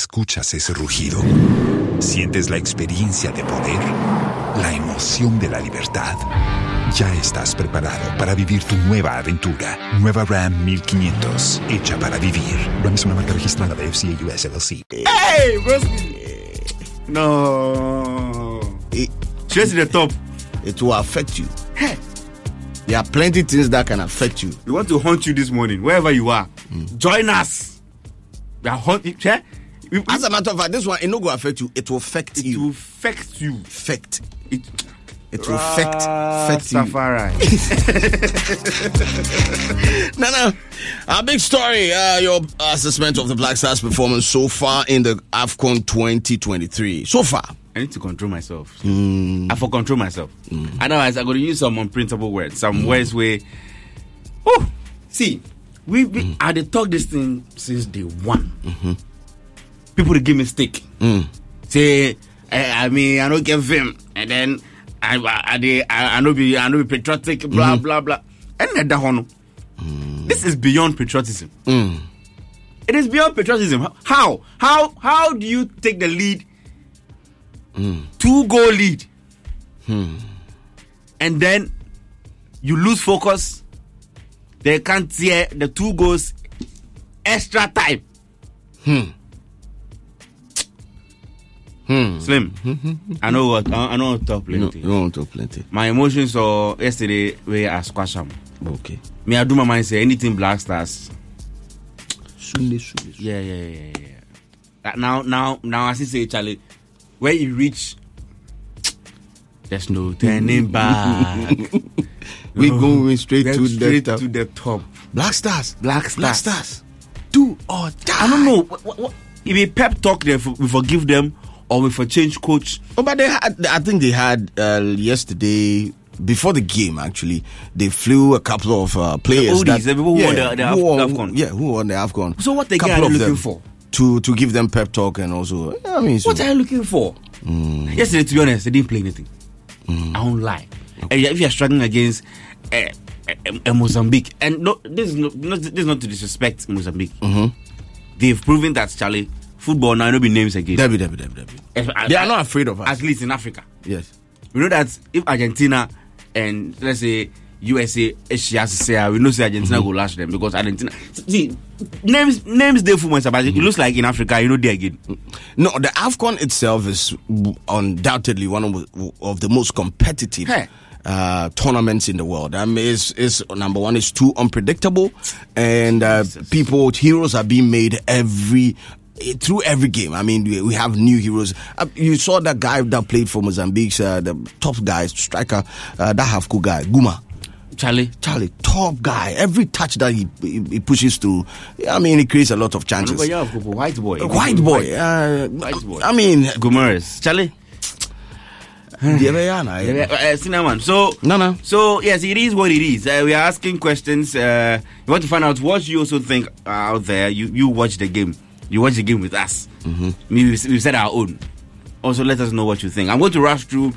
¿Escuchas ese rugido? ¿Sientes la experiencia de poder? ¿La emoción de la libertad? Ya estás preparado para vivir tu nueva aventura. Nueva Ram 1500, hecha para vivir. Ram es una marca registrada de FCA US LLC. Hey, broski. No. It, Straight to the top. it will affect you. Hey, There are plenty things that can affect you. we want to hunt you this morning, wherever you are. Join us. We are hunting. Yeah? We- we- As a matter of fact, this one it no go affect you. It will affect it you. It will affect you. affect. It, It will ah, affect affect you. Safari. No, no. A big story. Uh, your assessment of the Black Stars' performance so far in the AFCON 2023. So far. I need to control myself. Hmm. I for control myself. Hmm. Otherwise, I'm going to use some unprintable words, some hmm. words where. Oh, see, we, we I dey talk this thing since day one. Mm-hmm. People they give me stick. Mm. Say, I, I mean, I don't get vim, and then I I I, I, know be I know be patriotic, blah mm-hmm. blah blah. And that one, this is beyond patriotism. Mm. It is beyond patriotism. How? How? How do you take the lead? Mm. Two goal lead, hmm. and then you lose focus. They can't hear the two goals extra time. Hmm. Hmm. Slim, I know what I, know talk plenty. don't want to plenty. My emotions or yesterday where I squash them. Okay. Me, I do my mind say anything Black Stars. Soon, soon. Yeah, yeah, yeah, yeah. now, now, now, as you say, Charlie, where you reach, there's no turning back. We going straight to straight the top. to the top. Black Stars. Black Stars, Black Stars. Stars. Do or die. I don't know. What, what, what, if a pep talk, there, we forgive them, or we for change coach. Oh, but they had. I think they had uh, yesterday before the game. Actually, they flew a couple of uh, players. oldies, the people who won the- the Af- who AFCON. Yeah, who won the Afcon? So what Couple are looking them for? To to give them pep talk and also. I mean, so, What are you looking for? Yesterday, to be honest, they didn't play anything. I won't lie. And if you're struggling against uh, uh, Mozambique, and no, this is no, not, this is not to disrespect Mozambique. They've proven that Charlie football now no be names again. Debbie, Debbie, Debbie, Debbie. They are not afraid of us. At least in Africa, yes. we know that if Argentina and let's say USA, she has to say, we know say Argentina will lash them because Argentina. See, names names they myself, but it looks like in Africa, you know, they again. No, the AFCON itself is undoubtedly one of, of the most competitive Hey. uh, tournaments in the world. I mean, it's, it's number one, it's too unpredictable, and uh, people, heroes are being made every through every game. I mean, we, we have new heroes. Uh, you saw that guy that played for Mozambique, uh, the top guy, striker, uh, that half cool guy, Guma. Charlie, Charlie, top guy. Every touch that he, he, he pushes through, I mean, it creates a lot of chances. Remember, you have Kuku, white boy. White boy. Uh, White boy. I mean, Gomeres. Charlie. Diabeyana, Uh, uh, cinnamon. So, No, no. So, yes, it is what it is. Uh, we are asking questions. Uh, you want to find out what you also think uh, out there. You you watch the game. You watch the game with us. Mm-hmm. We've, we've said our own. Also, let us know what you think. I'm going to rush through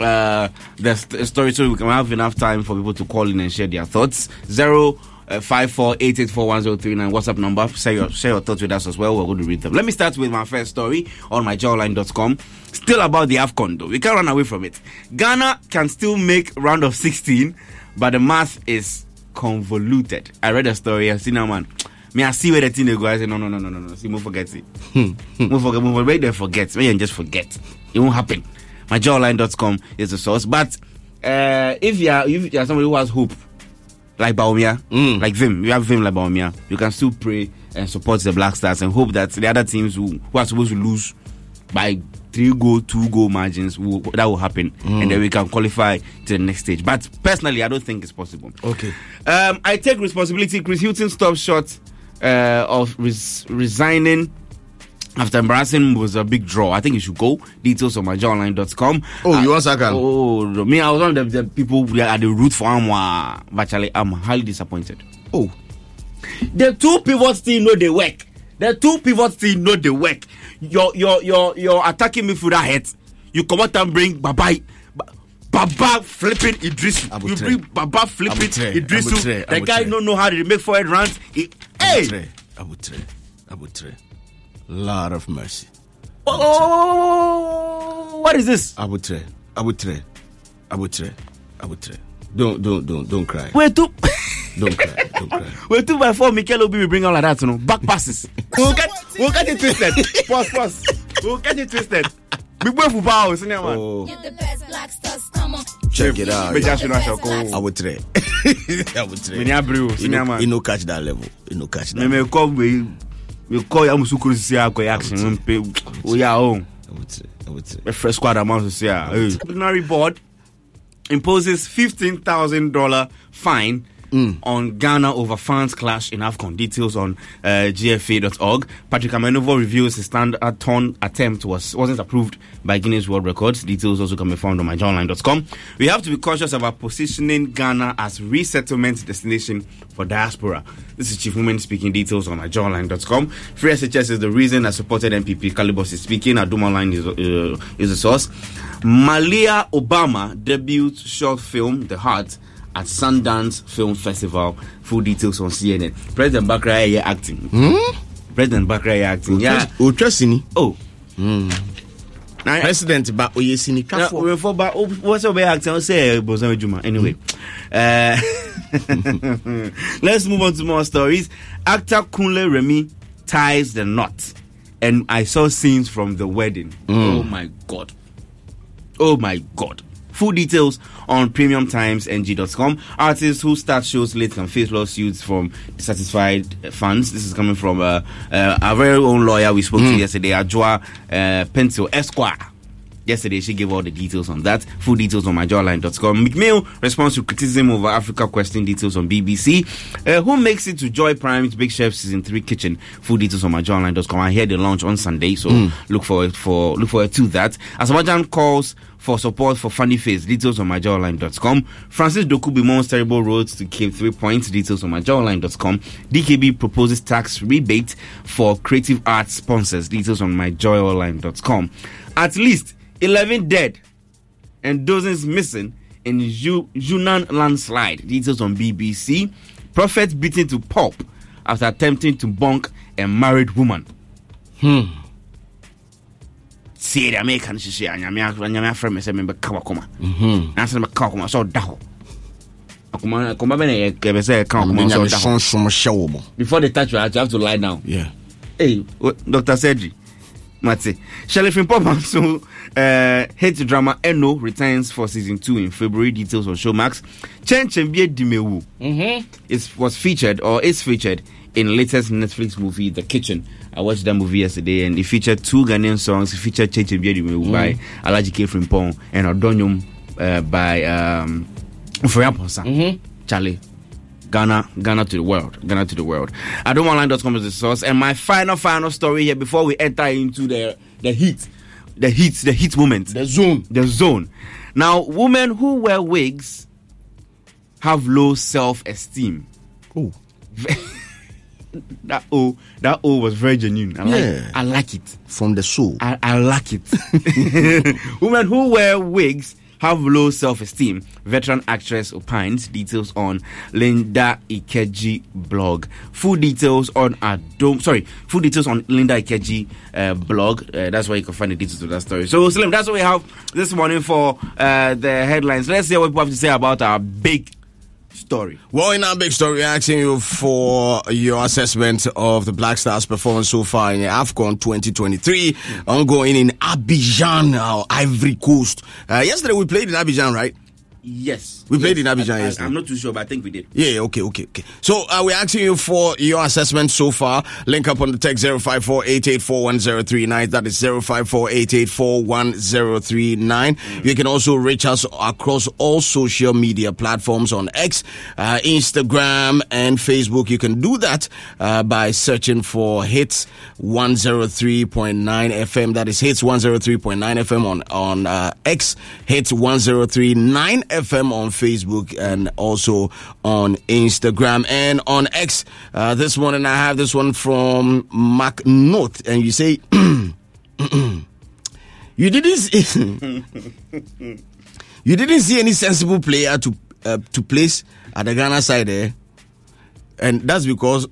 uh, the st- story so we can have enough time for people to call in and share their thoughts. Zero. Uh, five four eight eight four one zero three nine WhatsApp number. Share your share your thoughts with us as well. We're going to read them. Let me start with my first story on myjoyonline.com. Still about the AFCON though. We can't run away from it. Ghana can still make round of 16, but the math is convoluted. I read a story. I see now, man. Me, I see where the thing they go. I say, no, no, no, no, no, no. See, move forget it. move forget, move forget. Them forget. Make them just forget. It won't happen. Myjoyonline.com is the source. But uh, if you are if you are somebody who has hope, like Baumia, like Vim, you have Vim like Baumia, you can still pray and support the Black Stars and hope that the other teams who, who are supposed to lose by three goal, two goal margins, will, that will happen, and then we can qualify to the next stage. But personally, I don't think it's possible. Okay. Um, I take responsibility. Chris Hughton stopped short uh, of res- resigning after embarrassing was a big draw. I think you should go. Details on myjoyonline.com. Oh, you Uh, want Saka? Oh, me, I was one of the, the people are at the root for Amwa. Actually, I'm highly disappointed. Oh, The two pivots still know they work. The two pivots still know they work. Your your your your attacking midfielder head. You come out and bring Babai. Ba- Baba flipping Iddrisu. You bring Baba flipping Iddrisu. The guy don't know how to make forward runs. He- hey, Abutre, Abutre, Abutre. Lot of mercy. oh, what is this? Abutre, Abutre, Abutre, Abutre. Don't, don't, don't, don't cry. We're two. Don't cry. Don't cry. We're two by four. Mikel Obi will bring all of that, you know. Back passes. We'll get, we'll get it twisted. Pause, pause. We'll get it twisted. Big boy for power, senior man. Oh, You're the best black stars, come on. check it out. But just you know, shall go. Abutre, Abutre. Many abriu, You senior know, man. you know, catch that level. You know, catch that. me me call me me call ya musukuru sisi akọ ya action me pe o ya o Abutre, Abutre. me fresh squad amount sisi a hey disciplinary board imposes fifteen thousand dollar fine on Ghana over fans clash in AFCON. Details on uh, GFA.org. Patrick Amenovo reveals his stand-a-ton attempt was, wasn't approved by Guinness World Records. Details also can be found on myjoyonline.com. We have to be cautious about positioning Ghana as resettlement destination for diaspora. This is Chief Women speaking. Details on myjoyonline.com. Free SHS is the reason I supported NPP. Calibos is speaking. Adom Online is, uh, is the source. Malia Obama debut short film, The Heart, at Sundance Film Festival. Full details on CNN. President Bakra here acting. President Bakra here acting. Yeah. Otrasini. Oh. oh. Now, President ba oyesini now, kafo. but oh, what's up, acting? I'll say, eh, Bozan Juma. Anyway, uh, let's move on to more stories. Actor Kunle Remi ties the knot, and I saw scenes from the wedding. Oh my god! Oh my god! Full details on premiumtimesng.com. Artists who start shows late can face lawsuits from dissatisfied fans. This is coming from uh, uh, our very own lawyer we spoke to yesterday, Ajwa uh, Pencil Esquire. Yesterday, she gave all the details on that. Full details on myjoyonline.com. McMill responds to criticism over Africa Question details on BBC. Uh, who makes it to Joy Prime's Big Chef Season 3 Kitchen? Full details on myjoyonline.com. I hear the launch on Sunday, so look forward for look forward to that. Azerbaijan calls for support for Funny Face. Details on myjoyonline.com. Francis Doku bemoans terrible roads to Cape 3 points. Details on myjoyonline.com. DKB proposes tax rebate for creative arts sponsors. Details on myjoyonline.com. At least 11 dead and dozens missing in Yu- Yunnan landslide. Details on BBC. Prophet beaten to pulp after attempting to bonk a married woman. Hmm. See the American she say anyame anyame afre me say me beka wakoma. Mhm. Na say me ka wakoma so da ho. Akoma akoma be na ye be say ka wakoma so da ho. sonsom hyɛ wo mo. Before they touch you, you have to lie down. Yeah. Hey, Dr. Sedri. Mate. Shirley Frimpong so uh, hit drama Eno returns for season 2 in February. Details on Showmax. Chen Chembie Dimewu Mm-hmm. is, was featured or is featured in latest Netflix movie, The Kitchen. I watched that movie yesterday and it featured two Ghanaian songs. It featured Chen Chembie Dimewu by Alhaji K. Frimpong and Odonyum uh, by um, Ofori Amponsah. Charlie. Ghana, Ghana to the world, Ghana to the world. AdomOnline.com is the source. And my final, final story here before we enter into the the heat, the heat, the heat moment, The zone. the zone. Now, women who wear wigs have low self-esteem. Oh. That O, that O was very genuine. I like, Yeah. I like it. From the soul. I, I like it. Women who wear wigs have low self-esteem. Veteran actress opines. Details on Linda Ikeji blog. Full details on Adom. Sorry, full details on Linda Ikeji uh, blog. Uh, that's where you can find the details of that story. So, Slim, that's what we have this morning for uh, the headlines. Let's see what people have to say about our big story. Well, in our big story, we're asking you for your assessment of the Black Stars' performance so far in AFCON 2023, ongoing in Abidjan, Ivory Coast. Uh, yesterday we played in Abidjan, right? Yes. We played in Abidjan I, yesterday. I, am not too sure, but I think we did. Yeah, okay, okay, okay. So uh, we're asking you for your assessment so far. Link up on the text 054 That is 054 You can also reach us across all social media platforms on X, uh, Instagram, and Facebook. You can do that uh, by searching for Hits 103.9 FM. That is Hits 103.9 FM on, on uh, X, Hits 103.9 FM on Facebook, and also on Instagram and on X. Uh, this morning I have this one from Mac Note, and you say, You didn't see, you didn't see any sensible player to uh, to place at the Ghana side there, and that's because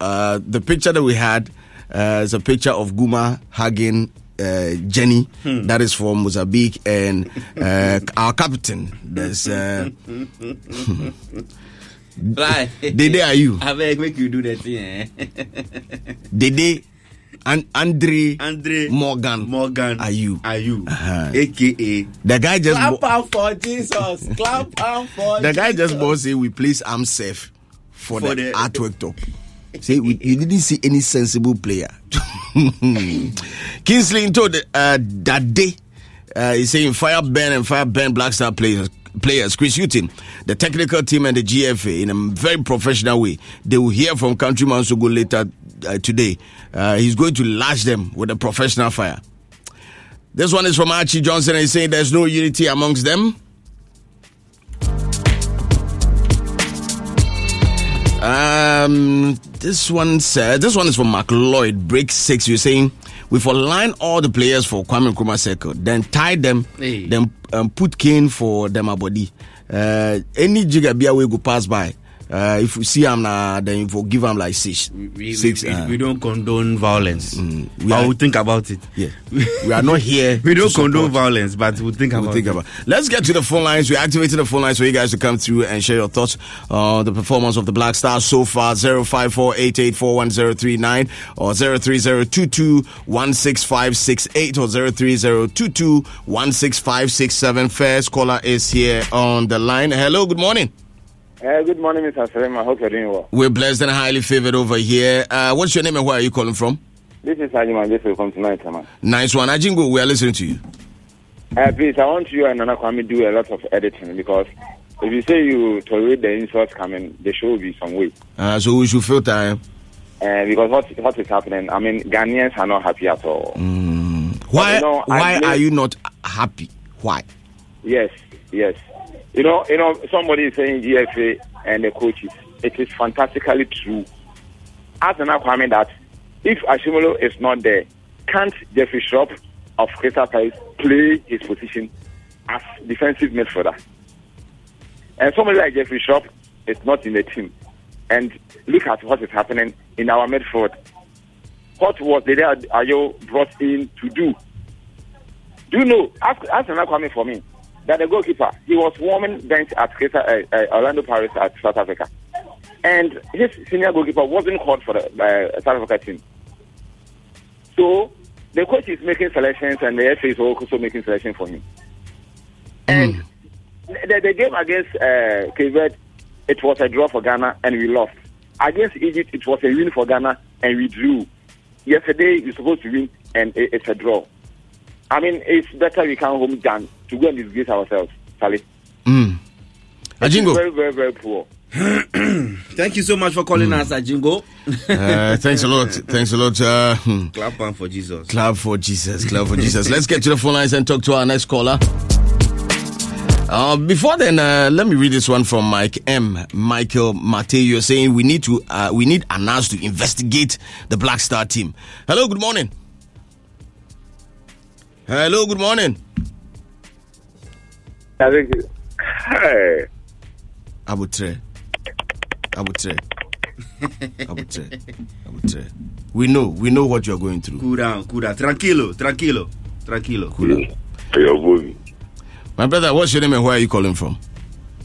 uh, the picture that we had uh, is a picture of Guma hugging uh, Jenny, that is from Mozambique, and uh, our captain. There's uh, Dede are you? I beg, make you do that thing. Eh? Dede and Andre Andre Morgan. Morgan. Are you? Are you? Uh-huh. AKA. The guy just Clap bo- out for Jesus. Clap out for the guy just Jesus. both say we place arm safe for, For the, the- artwork top. Say we, you didn't see any sensible player. Kingsley told uh, that day uh, he's saying fire Ben and fire Ben Black Star players. Players, Chris Hughton, the technical team, and the GFA in a very professional way. They will hear from Countryman Songo later uh, today. Uh, he's going to lash them with a professional fire. This one is from Archie Johnson and he's saying there's no unity amongst them. Um, this one said, this one is from Mark Lloyd, break six. You're saying we've aligned all the players for Kwame Nkrumah circle, then tie them, Hey. then um, put Kane for them body. Uh, any jigger be away go pass by. Uh, if we see him now, then you forgive him like six. We, six. we, uh, we don't condone violence. we but are- we'll think about it. yeah, we are not here. We don't condone violence, but we'll think about think it. about. Let's get to the phone lines. We're activating the phone lines for you guys to come through and share your thoughts on the performance of the Black Stars so far. 054 or 03022 or 03022 First caller is here on the line. Hello, good morning. Uh, good morning, Mr. Salim. I hope you're doing well. We're blessed and highly favored over here. Uh, what's your name and where are you calling from? This is Ajima Jesse from tonight, man. Nice one. Ajingo, we are listening to you. Uh, please, I want you and Nana Kwame do a lot of editing because if you say you tolerate the insults coming, the show will be some way. Uh, so we should filter. eh? Uh, because what what is happening? I mean, Ghanaians are not happy at all. Why, you know, I why are you not happy? Why? Yes, yes. You know, you know, somebody is saying GFA and the coaches. It is fantastically true. As an Kwame that if Ashimeru is not there, can't Jeffrey Schlupp of Crystal Palace play his position as defensive midfielder? And somebody like Jeffrey Schlupp is not in the team. And look at what is happening in our midfield. What was the Ayo brought in to do? Do you know? Ask, ask Nana Kwame for me that the goalkeeper he was warming bench at uh, uh, Orlando Pirates at South Africa, and his senior goalkeeper wasn't called for the uh, South Africa team. So the coach is making selections, and the FA is also making selections for him. And the, the game against uh, it was a draw for Ghana, and we lost. Against Egypt, it was a win for Ghana, and we drew. Yesterday, you're supposed to win, and it, it's a draw. I mean, it's better we come home than to go and disgrace ourselves, Sally. Ajingo. Very, very, very poor. Thank you so much for calling us, Ajingo. Uh, thanks a lot. Thanks a lot. Uh, hmm. Clap on for Jesus. Clap for Jesus. Clap for Jesus. Let's get to the phone lines and talk to our next caller. Uh, before then, uh, let me read this one from Mike M. Michael Mateo. You're saying we need to, uh, we need Anas to investigate the Black Star team. Hello, good morning. Hello, good morning. I think, hey, Abutre. Abutre. Abutre. Abutre. We know, we know what you're going through. Cool down, cool down. Tranquilo, tranquilo, tranquilo. Your movie. My brother, what's your name and where are you calling from?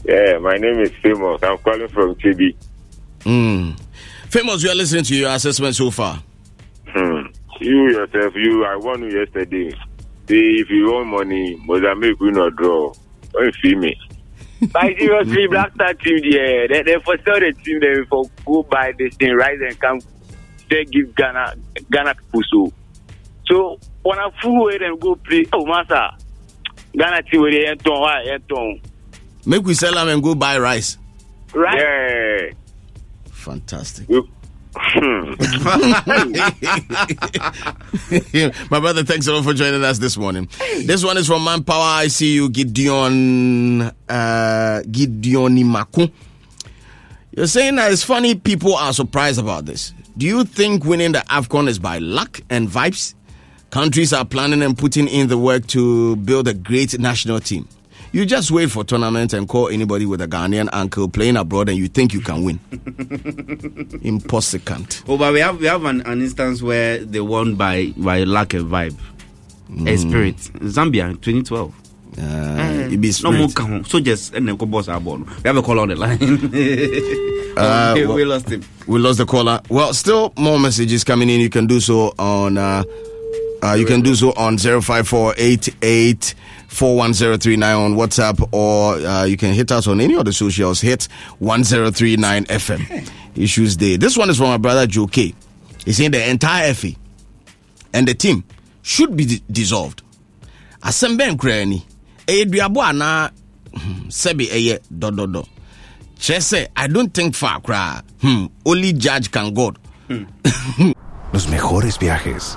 Yeah, my name is Famous. I'm calling from TB. Mm. Famous, you are listening to your assessment so far. Hmm. You yourself, you, I won you yesterday. See, if you want money, Mozambique will not draw. Don't see me? But seriously, Black Star team, yeah, they, they for sure the team they for go buy this thing, rise and come, they give Ghana Ghana people so. So when I fool with them go play, oh master, Ghana team with the end why end Make we sell them and go buy rice. right? Yeah. Fantastic. We- Hmm. My brother, thanks a lot for joining us this morning. This one is from Manpower. ICU Gideon uh, Gideon Imaku. You're saying that it's funny people are surprised about this. Do you think winning the AFCON is by luck and vibes? Countries are planning and putting in the work to build a great national team. You just wait for tournament and call anybody with a Ghanaian uncle playing abroad and you think you can win. Impossible. Oh, but we have we have an, an instance where they won by by lack of vibe, a spirit. Zambia, 2012. Uh, it be no more come soldiers and then boss our ball. We have a call on the line. Uh, we, well- we lost him. We lost the caller. Well, still more messages coming in. You can do so on. Uh, you can do so on 05488 410339 on WhatsApp, or uh, you can hit us on any of the socials. Hit 1039 FM. Issues Day. This one is from my brother Joe K. He's saying the entire FA and the team should be di- dissolved. asɛm bɛn koraa ni ɛyɛ duabo anaa hmm, sɛbe ɛyɛ dɔdɔdɔ kyerɛ sɛ i don't think far koraa hmm, only judge can god Los mejores viajes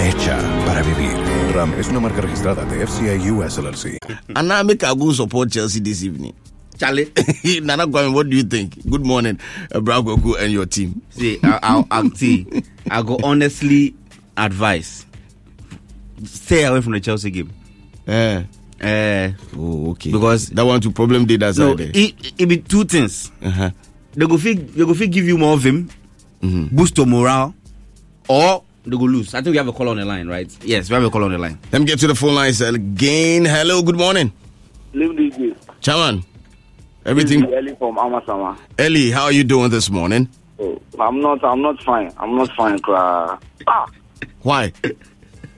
Hecha para vivir. RAM es una marca registrada de FCA US LLC. anaa make i go support chelsea this evening Charlie, nana kwame what do you think good morning uh, Brown Kwaku and your team see, I, I'll, I'll see. I go honestly advise stay away from the Chelsea game. eh. Uh, oh, okay Because- that one to problem did that no, it, it be two things. uh-huh. They go fit, they go fit give you more vim, boost your morale, or they go lose. I think we have a call on the line, right? Yes, we have a call on the line. let me get to the phone lines again hello good morning Leave the game. everything early from Amasama. ellie how are you doing this morning Oh, I'm not. I'm not fine. I'm not fine. Cry. Ah, why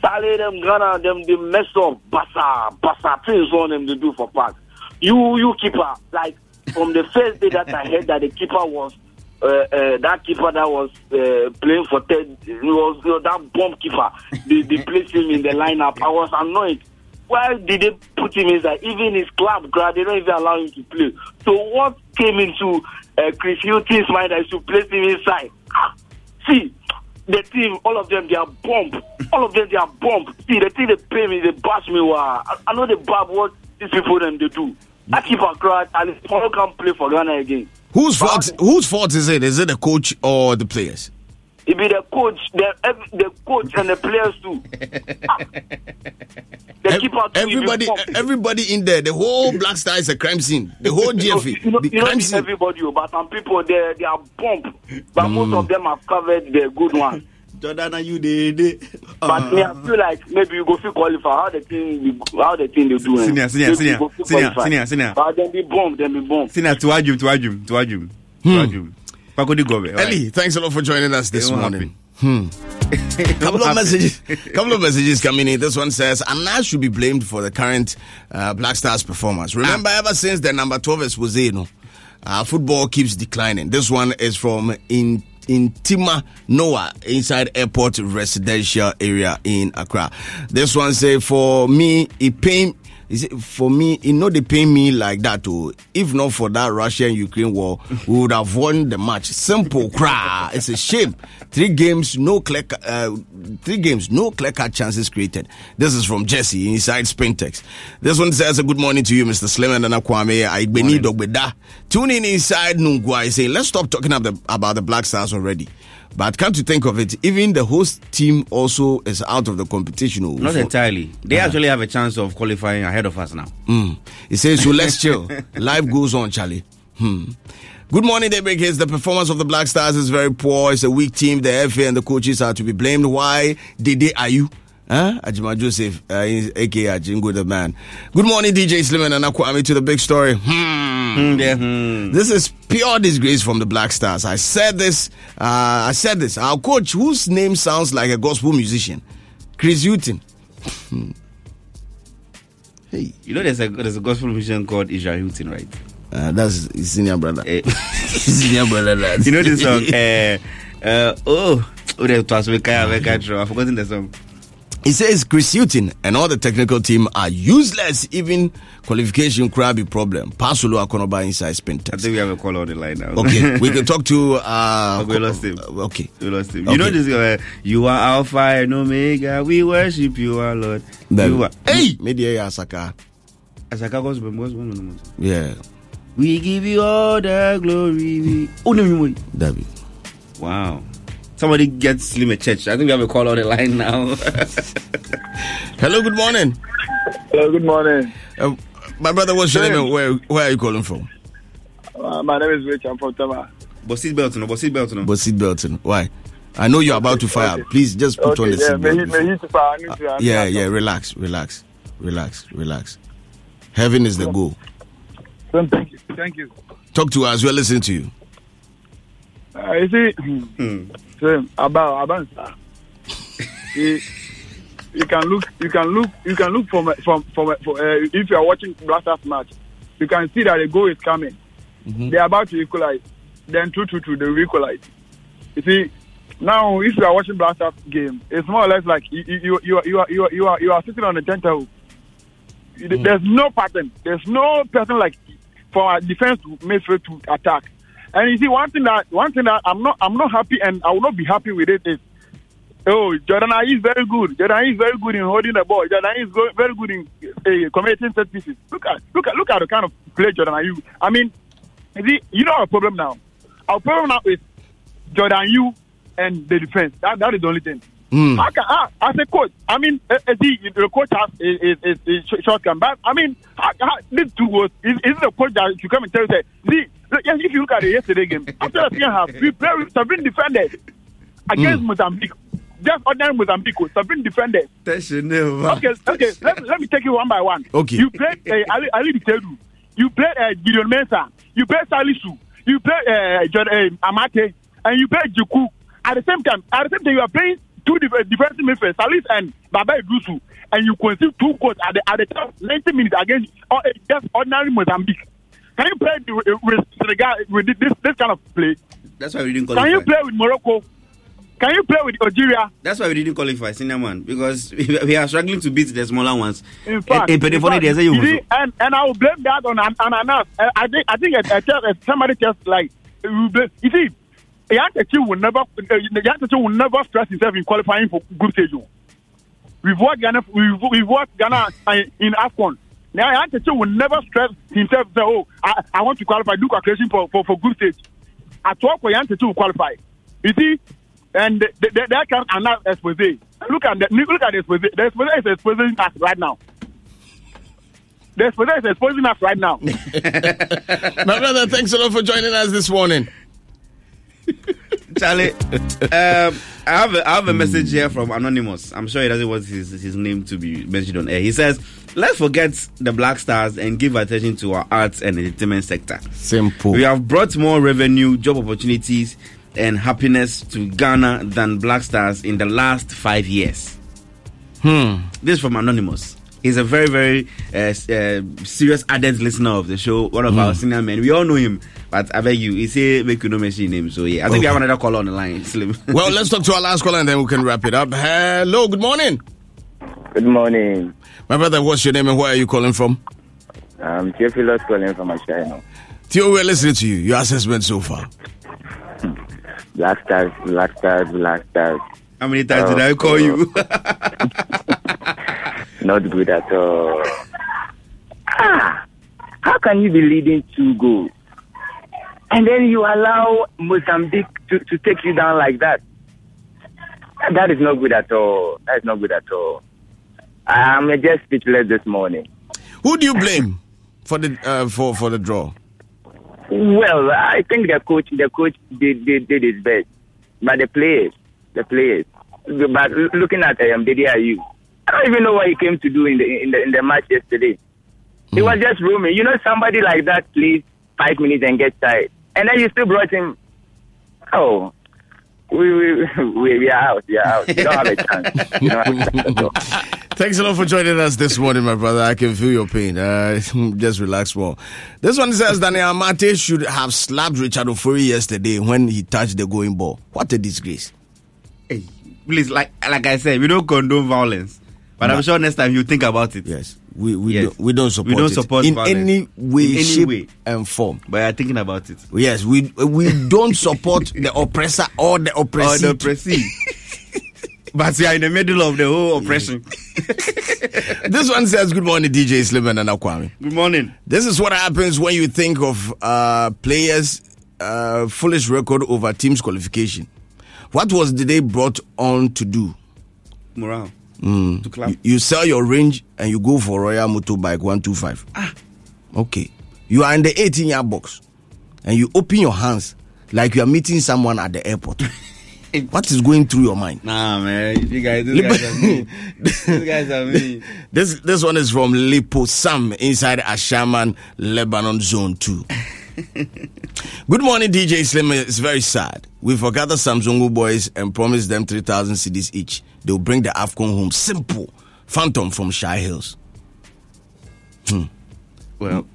Charlie, them Ghana, them they mess up. Bassa, bassa things on them they do for park. You, you keeper. Like from the first day that I heard that the keeper was. Uh, uh, that keeper that was uh, playing for Ted it was you know, that bomb keeper. They, they placed him in the lineup. I was annoyed. Why did they put him inside? Even his club, crowd, they don't even allow him to play. So what came into uh, Chris Hughton's mind that he should place him inside? Ah, see, the team, all of them, they are bomb. All of them, they are bomb. See, the thing they pay me, they bash me. Wow. I, I know the bad what these people them they do. I keep a crowd and tomorrow can't play for Ghana again. Whose fault whose fault is it is it the coach or the players It be the coach, the the coach and the players too. The keeper too. everybody everybody in there the whole black star is a crime scene the whole know, gfa you know, the you know crime be scene everybody, oh, but some people they they are bomb. But most mm. of them have covered the good ones. Jordan, are you there? But me, I feel like maybe you go feel qualify how the thing how the thing they do. eh. Senior, senior, Maybe senior, you go feel senior, senior, senior. But then be bomb, then be bomb. Sina to ajum, to ajum, to ajum, to ajum. Pakodi gobe. ellie thanks a lot for joining us this morning Hmm. couple of messages couple of messages coming in this one says Anna should be blamed for the current uh, black stars performance remember ever since the number 12 expose you know, uh, football keeps declining this one is from in Intima Noah inside airport residential area in Accra. This one say for me it pain for me it know they pay me like that too. If not for that Russia and Ukraine war, we would have won the match. Simple cry. It's a shame. Three games, no clear uh, three games, no clear cut chances created. This is from Jesse inside Spintex. This one says a good morning to you, Mr. Slim and Kwame. I. Tune in inside Nungwa. Say let's stop talking about the, about the Black Stars already. But come to think of it, even the host team also is out of the competition. oh, Not for- entirely. They actually have a chance of qualifying ahead of us now. Mm. He says, so let's chill. Life goes on, Charlie. Hmm. Good morning, Daybreak Hits. The performance of the Black Stars is very poor. It's a weak team. The FA and the coaches are to be blamed. Why did they are you? Huh? Ajima Joseph, uh, aka Ajingo the man. Good morning, DJ Slim and Anakwame to the big story. Hmm. Mm, yeah, hmm. This is pure disgrace from the Black Stars. I said this. Uh, I said this. Our coach, whose name sounds like a gospel musician, Chris Hughton. hey, You know, there's a there's a gospel musician called Israel Houghton, right? uh, that's his senior brother. Eh, senior brother, you know this song? uh, uh, oh, oh, the was we can't make it through. I've forgotten the song. He says Chris Hughton and all the technical team are useless. Even qualification crabby problem. Pasolo Akonoba inside spin I think we have a call on the line now. Okay, we can talk to. Uh, Okay, we lost him. uh, Okay. We lost him. Okay. You know this guy? You are Alpha and Omega. We worship you, our Lord. You are. Hey, media Asaka. Asaka gospel, gospel, no, no, no. Yeah, We give you all the glory. We... Oh, no. David. Wow. Somebody get Slim a church. I think we have a call on the line now. Hello, good morning. Hello, good morning. Uh, my brother, what's your name where, where are you calling from? Uh, my name is Rich. I'm from Tama. but seat belt, no, but seat belt, no. But seatbelt. Why? I know you're about to fire. okay. Please just put on the yeah, may seatbelt. may he super. I need to. I need Yeah, yeah, relax, relax, relax, relax. Heaven is the goal. Thank you. Thank you. Talk to us. We're listening to you. Uh, you see, so, about about you, you can look, you can look, you can look from from from, from uh, if you are watching Blasters match, you can see that the goal is coming. They are about to equalize. Then two two two, they will equalize. You see, now if you are watching Blasters game, it's more or less like you you you are you are you are you are, you are sitting on the tentacle. There's no pattern. There's no pattern like for our defense to make midfield to attack. And you see, one thing that one thing that I'm not I'm not happy and I will not be happy with it is, oh, Jordan is very good. Jordan is very good in holding the ball. Jordan is go, very good in uh, committing set pieces. Look at look at look at the kind of play Jordan Ayew. I mean, you see, you know our problem now. Our problem now is Jordan Ayew and the defense. That that is the only thing. Hmm. How can, ah, as a coach, I mean, uh, the, the coach has a, is, is, is sh- but I mean, how, how, these two was is, is the coach that you come and tell you say, see, yes, if you look at the yesterday game, after the second half, we played with seven defenders against Mozambique, just ordinary Mozambique, seven defenders. Okay, okay, let, let me take you one by one. Okay. You played uh, Ali, Ali Bitedu, you played uh, Gideon Mensah, you played Salisu, you played uh, John, uh, Amartey, and you played Djiku. At the same time, at the same time, you are playing two def- defensive midfielders, Salis and Baba Iddrisu, and you concede two goals at the at the top 90 minutes against uh, just ordinary Mozambique. Can you play the- with, with, regard- with this this kind of play? That's why we didn't Can you play with Morocco? Can you play with Algeria? That's why we didn't qualify, senior man, because we, are struggling to beat the smaller ones. In fact, Eh, eh, in fact, they say you you see, and and I will blame that on an ananas. I think I think somebody just like you see, Yankechi will never uh, will never stress himself in qualifying for group stage. oh. We've watched Ghana. We've, we've watched Ghana in Afcon. Now Yankechi will never stress himself. Say, oh, I, I want to qualify. Do calculation for for, for group stage. At all, for Yankechi will qualify. You see, and th- th- th- that can announce expose. Look at the look at the expose. The expose is exposing us right now. The expose is exposing us right now. My brother, thanks a lot for joining us this morning. Charlie, um, I have a, I have a message here from Anonymous. I'm sure he doesn't want his, his name to be mentioned on air. He says, "Let's forget the Black Stars and give attention to our arts and entertainment sector. Simple. We have brought more revenue, job opportunities, and happiness to Ghana than Black Stars in the last five years." Hmm. This is from Anonymous. He's a very, very uh, uh, serious ardent listener of the show. One of Hmm. our senior men. We all know him, but I beg you, he say make you no mention name. So yeah, I think we Okay. have another call on the line. Slim. Well, let's talk to our last caller and then we can wrap it up. Hello, good morning. Good morning. My brother, what's your name and where are you calling from? I'm Theophilus calling from Ashino. Theo, we're listening to you. Your assessment so far. Black Stars, Black Stars, Black Stars. How many times Oh, did I call you? Not good at all. Ah, how can you be leading two goals? And then you allow Mozambique to, to take you down like that? That is not good at all. That is not good at all. I'm just speechless this morning. Who do you blame for the uh, for for the draw? Well, I think the coach, the coach did, did, did his best, but the players, the players. But looking at um, Dede Ayew, I don't even know what he came to do in the in the in the match yesterday. He was just roaming. You know, somebody like that plays five minutes and gets tired, and then you still brought him. Oh, we we we, we are out. We are out. We don't have a chance. We don't have a chance. Thanks a lot for joining us this morning, my brother. I can feel your pain. Uh, just relax more. This one says Daniel Amartey should have slapped Richard Ofori yesterday when he touched the going ball. What a disgrace. Hey, please, like like I said, we don't condone violence, but I'm sure next time you think about it. Yes, we we Yes. don't, we don't support We don't it support in violence. any way, In any shape, way. and form. But you're thinking about it. Yes, we we don't support the oppressor or the Or the oppressee. but we are in the middle of the whole oppression. this one says, "Good morning, DJ Slim and Akwami. Good morning. This is what happens when you think of uh, players' uh, foolish record over team's qualification. What was the day brought on to do? Morale. Mm. To clap. You, sell your range and you go for Royal Motorbike 125. Ah. Okay. You are in the 18 year box and you open your hands like you are meeting someone at the airport. what is going through your mind? Nah, man. You guys, these guys are mean. these guys are mean. This this one is from Lipo Sam inside Ashaiman, Lebanon Zone 2. Good morning, DJ Slim. It's very sad. We forgot the Samsungu boys and promised them 3,000 cedis each. They'll bring the AFCON home. Simple. Phantom from Shai Hills. Hmm. Well,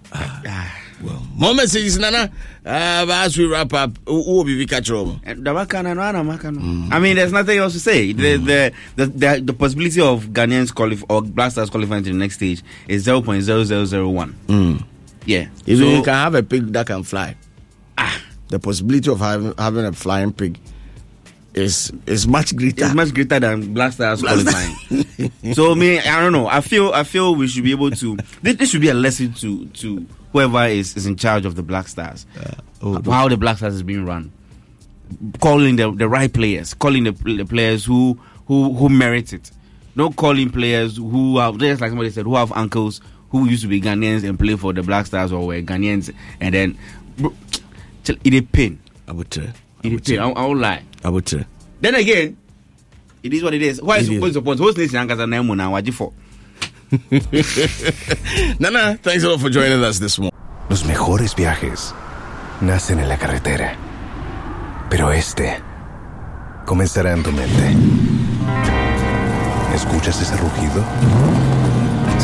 well, more messages, Nana. Uh, but as we wrap up, who will be catch trouble? I mean, there's nothing else to say. The, the, the, the, the possibility of Ghanaians qualify or Black Stars qualifying to the next stage is 0.0001. Mm. Yeah. If So- you can have a pig that can fly, Ah. the possibility of having, having a flying pig is is much greater. It's much greater than Black Stars Black qualifying. so me, I don't know. I feel I feel we should be able to. This, this should be a lesson to to whoever is, is in charge of the Black Stars. oh, how the Black Stars is being run. Calling the the right players, calling the, the players who who who merit it. Not calling players who have just like somebody said who have uncles who used to be Ghanaians and play for the Black Stars or were Ghanaians and then bro, it a pain. I would try. It a pain. I, I won't lie. I would try. Then again, it is what it is. Why It is is. supposed to support host nation Ankasa na emu na waji for? Nana, thanks a lot for joining us this morning. Los mejores viajes nacen en la carretera, pero este comenzará en tu mente. ¿Escuchas ese rugido?